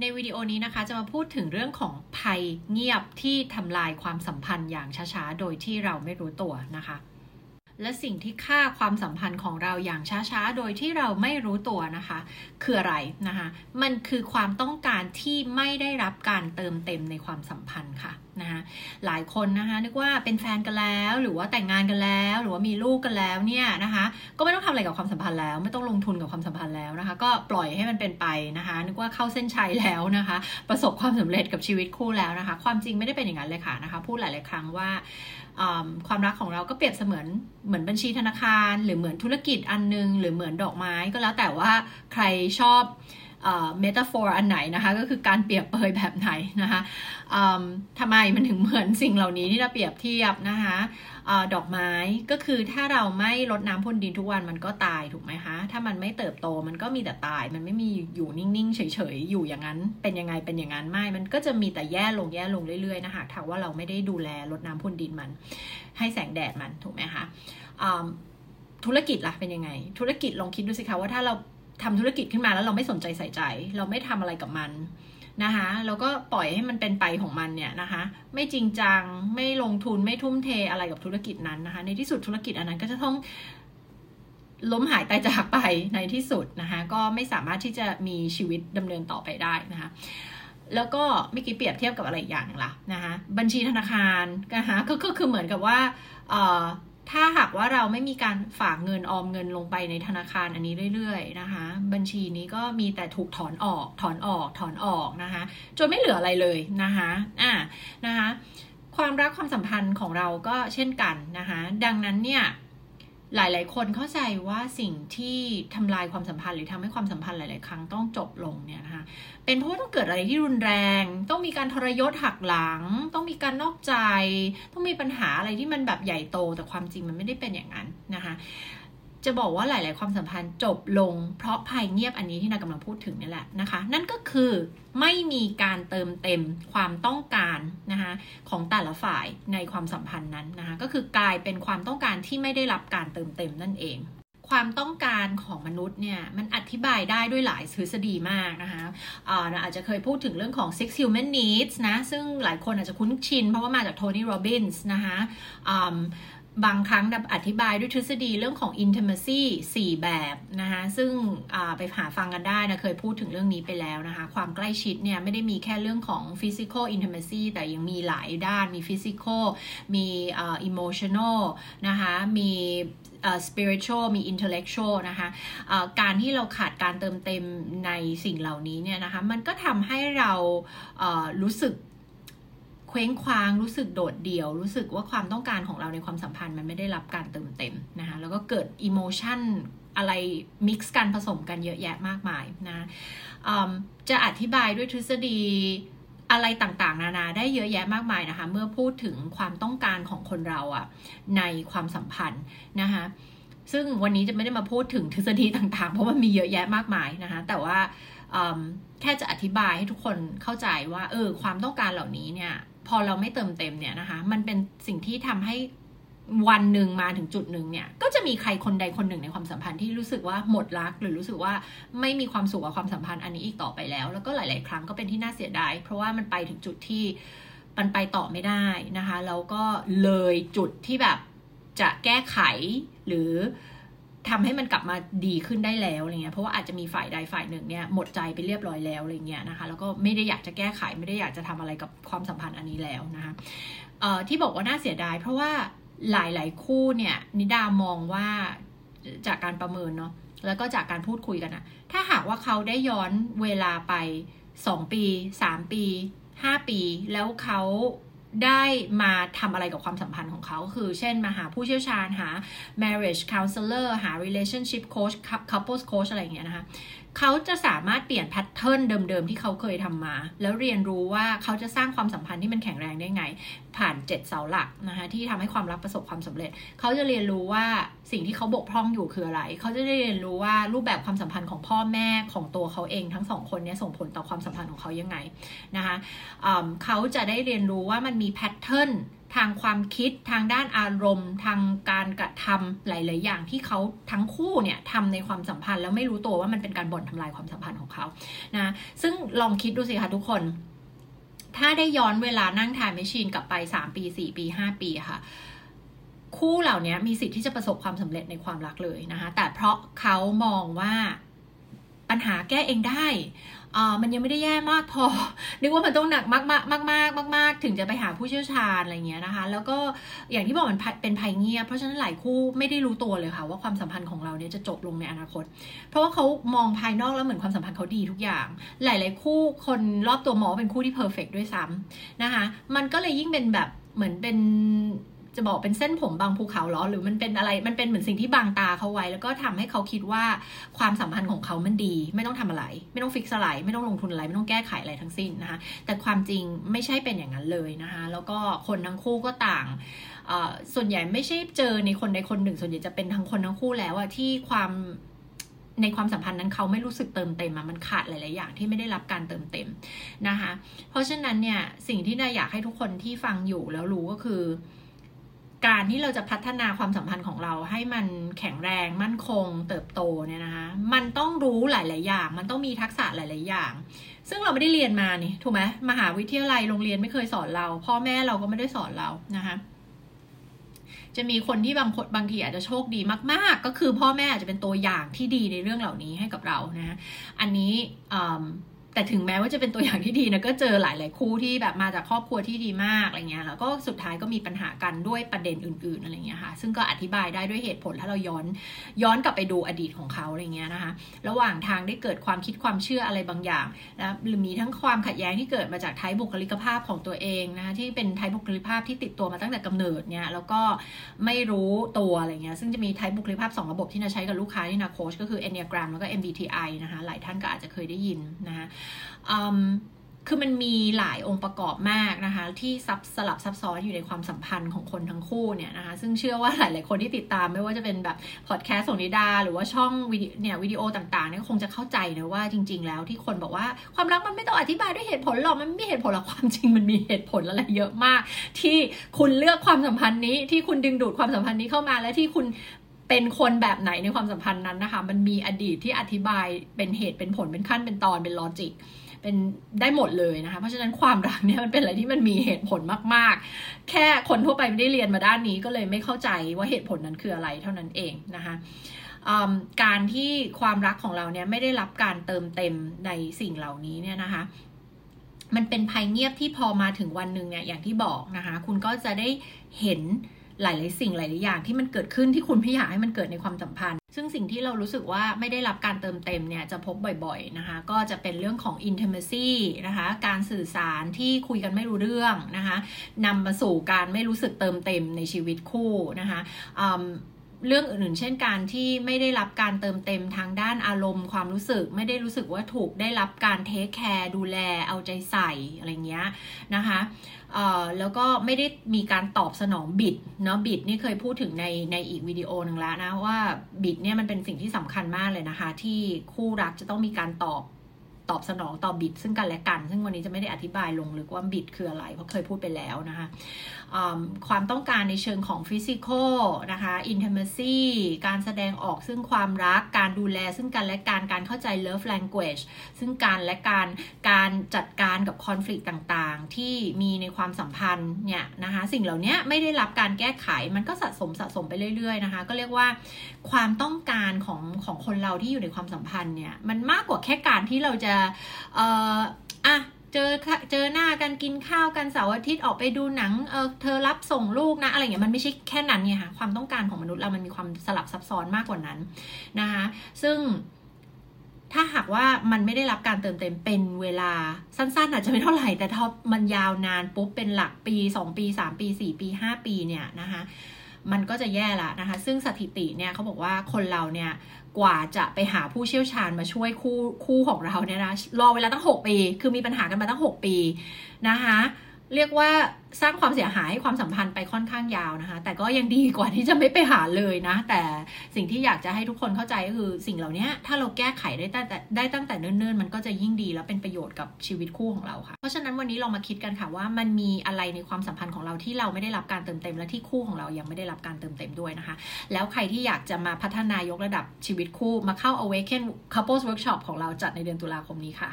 ในวิดีโอนี้นะคะจะมาพูดถึงเรื่องของภัยเงียบที่ทำลายความสัมพันธ์อย่างช้าๆ โดยที่เราไม่รู้ตัวนะคะ และสิ่งที่ฆ่าความสัมพันธ์ของเราอย่างช้าๆ โดยที่เราไม่รู้ตัวนะคะ คืออะไรนะคะ มันคือความต้องการที่ไม่ได้รับการเติมเต็มในความสัมพันธ์ค่ะนะคะ หลายคนนะคะนึกว่าเป็นแฟนกันแล้ว หรือว่าแต่งงานกันแล้ว หรือว่ามีลูกกันแล้วเนี่ยนะคะ ก็ไม่ต้องทำอะไรกับความสัมพันธ์แล้ว ไม่ต้องลงทุนกับความสัมพันธ์แล้วนะคะ ก็ปล่อยให้มันเป็นไปนะคะ นึกว่าเข้าเส้นชัยแล้วนะคะ ประสบความสำเร็จกับชีวิตคู่แล้วนะคะ ความจริงไม่ได้เป็นอย่างนั้นเลยค่ะนะคะ พูดหลาย ๆ ครั้งว่าความรักของเราก็เปรียบเสมือนเหมือนบัญชีธนาคาร หรือเหมือนธุรกิจอันนึง หรือเหมือนดอกไม้ก็แล้วแต่ว่าใครชอบ เมตาฟอร์อันไหนนะคะ ก็คือการเปรียบเปยแบบไหนนะคะทำไมมันถึงเหมือนสิ่งเหล่านี้ที่เราเปรียบเทียบนะคะอดอกไม้ก็คือถ้าเราไม่รดน้ำพ่นดินทุกวันมันก็ตายถูกไหมคะถ้ามันไม่เติบโตมันก็มีแต่ตาย มันไม่มีอยู่นิ่งๆเฉยๆอยู่อย่างนั้น เป็นยังไงเป็นอย่างนั้นไม่มันก็จะมีแต่แย่ลงแย่ลงเรื่อยๆนะคะถ้าว่าเราไม่ได้ดูแลรดน้ำพ่นดินมัน ให้แสงแดดมันถูกไหมคะธุรกิจล่ะเป็นยังไง ธุรกิจลองคิดดูสิคะว่าถ้าเรา ทำธุรกิจขึ้นมาแล้วเราไม่สนใจใส่ใจ เราไม่ทำอะไรกับมันนะคะแล้วก็ปล่อยให้มันเป็นไปของมันเนี่ยนะคะ ไม่จริงจังไม่ลงทุนไม่ทุ่มเทอะไรกับธุรกิจนั้นนะคะ ในที่สุดธุรกิจอันนั้นก็จะต้องล้มหายตายจากไปในที่สุดนะคะ ก็ไม่สามารถที่จะมีชีวิตดำเนินต่อไปได้นะคะแล้วก็ไม่กี่เปรียบเทียบกับอะไรอย่างนึงละนะคะบัญชีธนาคารนะคะก็คือเหมือนกับว่า ถ้าหากว่าเราไม่มีการฝากเงินออมเงินลงไปในธนาคารอันนี้เรื่อยๆนะคะ บัญชีนี้ก็มีแต่ถูกถอนออก ถอนออก ถอนออกนะคะ จนไม่เหลืออะไรเลยนะคะอ่านะคะ ความรักความสัมพันธ์ของเราก็เช่นกันนะคะ ดังนั้นเนี่ย หลายๆ คนเข้าใจว่าสิ่งที่ทำลายความสัมพันธ์หรือทำให้ความสัมพันธ์หลาย ๆ ครั้งต้องจบลงเนี่ยนะคะเป็นเพราะว่าต้องเกิดอะไรที่รุนแรง ต้องมีการทรยศหักหลัง ต้องมีการนอกใจ ต้องมีปัญหาอะไรที่มันแบบใหญ่โตแต่ความจริงมันไม่ได้เป็นอย่างนั้นนะคะ จะบอกว่าหลาย ๆ ความสัมพันธ์จบลง เพราะภัยเงียบอันนี้ที่นายกำลังพูดถึงนี่แหละนะคะ นั่นก็คือไม่มีการเติมเต็มความต้องการนะคะของแต่ละฝ่ายในความสัมพันธ์นั้นนะคะก็คือกลายเป็นความต้องการที่ไม่ได้รับการเติมเต็มนั่นเอง ความต้องการของมนุษย์เนี่ยมันอธิบายได้ด้วยหลายทฤษฎีมากนะคะอาจจะเคยพูดถึงเรื่องของ six human needs นะซึ่งหลายคนอาจจะคุ้นชินเพราะว่ามาจากโทนี่โรบินส์นะคะ บางครั้งอธิบายด้วยทฤษฎีเรื่องของ intimacy 4 แบบนะคะซึ่งไปหาฟังกันได้นะเคยพูดถึงเรื่องนี้ไปแล้วนะคะความใกล้ชิดเนี่ยไม่ได้มีแค่เรื่องของ physical intimacy แต่ยังมีหลายด้านมี physical มี emotional นะคะมี spiritual มี intellectual นะคะะการที่เราขาดการเติมเต็มในสิ่งเหล่านี้เนี่ยนะคะมันก็ทำให้เรารู้สึก เคว้งคว้างรู้สึกโดดเดี่ยว รู้สึกว่าความต้องการของเราในความสัมพันธ์มันไม่ได้รับการเติมเต็มนะคะแล้วก็เกิดอิโมชันอะไรมิกซ์กันผสมกันเยอะแยะมากมายนะจะอธิบายด้วยทฤษฎีอะไรต่างๆ นานาได้เยอะแยะมากมายนะคะ เมื่อพูดถึงความต้องการของคนเราอะในความสัมพันธ์นะคะซึ่งวันนี้จะไม่ได้มาพูดถึงทฤษฎีต่างๆ เพราะว่ามีเยอะแยะมากมายนะคะ แต่ว่าแค่จะอธิบายให้ทุกคนเข้าใจว่า เออ ความต้องการเหล่านี้เนี่ย พอเราไม่เติมเต็มเนี่ยนะคะ มันเป็นสิ่งที่ทำให้วันหนึ่งมาถึงจุดหนึ่งเนี่ย ก็จะมีใครคนใดคนหนึ่งในความสัมพันธ์ที่รู้สึกว่าหมดรัก หรือรู้สึกว่าไม่มีความสุขกับความสัมพันธ์อันนี้อีกต่อไปแล้ว แล้วก็หลาย ๆ ครั้งก็เป็นที่น่าเสียดาย เพราะว่ามันไปถึงจุดที่มันไปต่อไม่ได้นะคะแล้วก็เลยจุดที่แบบจะแก้ไขหรือ ทำให้มันกลับมาดีขึ้นได้แล้วอะไรเงี้ยเพราะว่าอาจจะมีฝ่ายใดฝ่ายหนึ่งเนี่ยหมดใจไปเรียบร้อยแล้วอะไรเงี้ยนะคะแล้วก็ไม่ได้อยากจะแก้ไขไม่ได้อยากจะทำอะไรกับความสัมพันธ์อันนี้แล้วนะคะที่บอกว่าน่าเสียดาย เพราะว่าหลาย ๆ คู่เนี่ยนิดามองว่าจากการประเมินเนาะแล้วก็จากการพูดคุยกันอะถ้าหากว่าเขาได้ย้อนเวลาไป 2 ปี 3 ปี 5 ปี แล้วเขา ได้มาทำอะไรกับความสัมพันธ์ของเขาคือ เช่นมาหาผู้เชี่ยวชาญหา marriage counselor หา relationship coach couples coach อะไรอย่างเงี้ยนะคะ เขาจะสามารถเปลี่ยนแพทเทิร์นเดิมๆ ที่เขาเคยทำมา แล้วเรียนรู้ว่าเขาจะสร้างความสัมพันธ์ที่มันแข็งแรงได้ไง ผ่าน7เสาหลักนะคะที่ทำให้ความรักประสบความสำเร็จ เขาจะเรียนรู้ว่าสิ่งที่เขาบกพร่องอยู่คืออะไร เขาจะได้เรียนรู้ว่ารูปแบบความสัมพันธ์ของพ่อแม่ของตัวเขาเองทั้งสองคนนี้ส่งผลต่อความสัมพันธ์ของเขายังไงนะคะเขาจะได้เรียนรู้ว่ามันมีแพทเทิร์น ทางความคิดทางด้านอารมณ์ ทางการกระทำหลาย ๆ อย่างที่เขาทั้งคู่เนี่ยทำในความสัมพันธ์แล้วไม่รู้ตัวว่ามันเป็นการบ่นทำลายความสัมพันธ์ของเขานะซึ่งลองคิดดูสิคะทุกคน ถ้าได้ย้อนเวลานั่งทายแมชชีนกลับไปสามปีสี่ปีห้าปีค่ะคู่เหล่านี้มีสิทธิ์ที่จะประสบความสำเร็จในความรักเลยนะคะ แต่เพราะเขามองว่าปัญหาแก้เองได้ มันยังไม่ได้แย่มากพอ นึกว่ามันต้องหนักมากมากมากมากมากมากถึงจะไปหาผู้เชี่ยวชาญอะไรเงี้ยนะคะ แล้วก็อย่างที่บอกมันเป็นภัยเงียบเพราะฉะนั้นหลายคู่ไม่ได้รู้ตัวเลยค่ะ ว่าความสัมพันธ์ของเราเนี่ยจะจบลงในอนาคต เพราะว่าเขามองภายนอกแล้วเหมือนความสัมพันธ์เขาดีทุกอย่าง หลาย ๆ คู่คนรอบตัวหมอเป็นคู่ที่เพอร์เฟกด้วยซ้ำนะคะ มันก็เลยยิ่งเป็นแบบเหมือนเป็น จะบอกเป็นเส้นผมบางภูเขาหรอ หรือมันเป็นอะไรมันเป็นเหมือนสิ่งที่บางตาเขาไว้ แล้วก็ทำให้เขาคิดว่าความสัมพันธ์ของเขามันดี ไม่ต้องทำอะไร ไม่ต้องฟิกอะไรไม่ต้องลงทุนอะไร ไม่ต้องแก้ไขอะไรทั้งสิ้นนะคะ แต่ความจริงไม่ใช่เป็นอย่างนั้นเลยนะคะ แล้วก็คนทั้งคู่ก็ต่างส่วนใหญ่ไม่ใช่เจอในคนใดคนหนึ่ง ส่วนใหญ่จะเป็นทั้งคนทั้งคู่แล้วอะที่ความในความสัมพันธ์นั้นเขาไม่รู้สึกเติมเต็มอะมันขาดหลาย ๆ อย่างที่ไม่ได้รับการเติมเต็มนะคะ เพราะฉะนั้นเนี่ยสิ่งที่นายอยากให้ทุกคนที่ฟังอยู่แล้วรู้ก็คือ การที่เราจะพัฒนาความสัมพันธ์ของเราให้มันแข็งแรงมั่นคง เติบโตเนี่ยนะคะมันต้องรู้หลาย ๆ อย่าง มันต้องมีทักษะหลาย ๆ อย่าง ซึ่งเราไม่ได้เรียนมานี่ถูกไหมมหาวิทยาลัยโรงเรียนไม่เคยสอนเรา พ่อแม่เราก็ไม่ได้สอนเรานะคะจะมีคนที่บางคนบางทีอาจจะโชคดีมาก ๆ ก็คือพ่อแม่อาจจะเป็นตัวอย่างที่ดีในเรื่องเหล่านี้ให้กับเรานะอันนี้ แต่ถึงแม้ว่าจะเป็นตัวอย่างที่ดีนะก็เจอหลาย ๆ คู่ที่แบบมาจากครอบครัวที่ดีมากอะไรเงี้ยแล้วก็สุดท้ายก็มีปัญหากันด้วยประเด็นอื่น ๆ อะไรเงี้ยค่ะ ซึ่งก็อธิบายได้ด้วยเหตุผลถ้าเราย้อนย้อนกลับไปดูอดีตของเขาอะไรเงี้ยนะคะ ระหว่างทางได้เกิดความคิดความเชื่ออะไรบางอย่างนะหรือมีทั้งความขัดแย้งที่เกิดมาจากไทยบุคลิกภาพของตัวเองนะที่เป็นไทยบุคลิกภาพที่ติดตัวมาตั้งแต่กำเนิดเนี่ยแล้วก็ไม่รู้ตัวอะไรเงี้ยซึ่งจะมีไทยบุคลิกภาพ 2 ระบบที่นาใช้กับลูกค้าที่นาโคชก็คือ Enneagram แล้วก็ MBTI นะคะหลายท่านก็อาจจะเคยได้ยินนะคะคือมันมีหลายองค์ประกอบมากนะคะ ที่ซับสลับซับซ้อนอยู่ในความสัมพันธ์ของคนทั้งคู่เนี่ยนะคะ ซึ่งเชื่อว่าหลาย ๆ คนที่ติดตามไม่ว่าจะเป็นแบบพอดแคสต์ของนิดา หรือว่าช่องวิดีเนี่ยวิดีโอต่างๆเนี่ยคงจะเข้าใจนะว่าจริง ๆ แล้วที่คนบอกว่าความรักมันไม่ต้องอธิบายด้วยเหตุผลหรอกมันไม่มีเหตุผลหรอกความจริงมันมีเหตุผลอะไรเยอะมาก ที่คุณเลือกความสัมพันธ์นี้ที่คุณดึงดูดความสัมพันธ์นี้เข้ามาและที่คุณ เป็นคนแบบไหนในความสัมพันธ์นั้นนะคะ มันมีอดีตที่อธิบายเป็นเหตุเป็นผลเป็นขั้นเป็นตอนเป็นลอจิกเป็นได้หมดเลยนะคะ เพราะฉะนั้นความรักเนี่ยมันเป็นอะไรที่มันมีเหตุผลมากๆ แค่คนทั่วไปไม่ได้เรียนมาด้านนี้ก็เลยไม่เข้าใจว่าเหตุผลนั้นคืออะไรเท่านั้นเองนะคะการที่ความรักของเราเนี่ยไม่ได้รับการเติมเต็มในสิ่งเหล่านี้เนี่ยนะคะ มันเป็นภัยเงียบที่พอมาถึงวันหนึ่งเนี่ยอย่างที่บอกนะคะ คุณก็จะได้เห็น หลาย ๆ สิ่งหลาย ๆ อย่างที่มันเกิดขึ้นที่คุณไม่อยากให้มันเกิดในความสัมพันธ์ ซึ่งสิ่งที่เรารู้สึกว่าไม่ได้รับการเติมเต็มเนี่ยจะพบบ่อย ๆ นะคะ ก็จะเป็นเรื่องของ intimacy นะคะ การสื่อสารที่คุยกันไม่รู้เรื่องนะคะนำมาสู่การไม่รู้สึกเติมเต็มในชีวิตคู่นะคะ เรื่องอื่นๆ เช่นการที่ไม่ได้รับการเติมเต็มทางด้านอารมณ์ความรู้สึก ไม่ได้รู้สึกว่าถูกได้รับการเทคแคร์ดูแลเอาใจใส่อะไรเงี้ยนะคะแล้วก็ไม่ได้มีการตอบสนองบิดเนาะบิดนี่เคยพูดถึงในในอีกวิดีโอหนึ่งแล้วนะว่าbid เนี่ยมันเป็นสิ่งที่สำคัญมากเลยนะคะ ที่คู่รักจะต้องมีการตอบ ตอบสนองต่อ bid ซึ่งกันและกัน ซึ่งวันนี้จะไม่ได้อธิบายลงลึกว่า bid คืออะไร เพราะเคยพูดไปแล้วนะคะความต้องการในเชิงของ physical นะคะ intimacy การแสดงออกซึ่งความรักการดูแลซึ่งกันและการการเข้าใจ love language ซึ่งการและการการจัดการกับคอน FLICT ต่างๆ ที่มีในความสัมพันธ์เนี่ยนะคะสิ่งเหล่านี้ไม่ได้รับการแก้ไขมันก็สะสมสะสมไปเรื่อยๆนะคะก็เรียกว่าความต้องการของของคนเราที่อยู่ในความสัมพันธ์เนี่ยมันมากกว่าแค่การที่เราจะเอ่ออะเจอเจอหน้ากันกินข้าวกันเสาร์อาทิตย์ออกไปดูหนังเออเธอรับส่งลูกนะอะไรเงี้ยมันไม่ใช่แค่นั้นไงค่ะความต้องการของมนุษย์เรามันมีความสลับซับซ้อนมากกว่านั้นนะคะซึ่งถ้าหากว่ามันไม่ได้รับการเติมเต็มเป็นเวลาสั้น ๆ อาจจะไม่เท่าไหร่ แต่ถ้ามันยาวนานปุ๊บเป็นหลักปี 2 ปี 3 ปี 4 ปี 5 ปีเนี่ยนะคะ มันก็จะแย่ละนะคะ ซึ่งสถิติเนี่ยเขาบอกว่าคนเราเนี่ยกว่าจะไปหาผู้เชี่ยวชาญมาช่วยคู่คู่ของเราเนี่ยนะรอเวลาตั้ง 6 ปี คือมีปัญหากันมาตั้ง 6 ปีนะคะ เรียกว่าสร้างความเสียหายให้ความสัมพันธ์ไปค่อนข้างยาวนะคะ แต่ก็ยังดีกว่าที่จะไม่ไปหาเลยนะ แต่สิ่งที่อยากจะให้ทุกคนเข้าใจก็คือสิ่งเหล่านี้ถ้าเราแก้ไขได้ตั้งแต่ได้ตั้งแต่เนิ่นๆ มันก็จะยิ่งดีและเป็นประโยชน์กับชีวิตคู่ของเราค่ะ เพราะฉะนั้นวันนี้เรามาคิดกันค่ะว่ามันมีอะไรในความสัมพันธ์ของเราที่เราไม่ได้รับการเติมเต็ม และที่คู่ของเรายังไม่ได้รับการเติมเต็มด้วยนะคะ แล้วใครที่อยากจะมาพัฒนายกระดับชีวิตคู่มาเข้า Awaken Couples Workshop ของเราจัดในเดือนตุลาคมนี้ค่ะ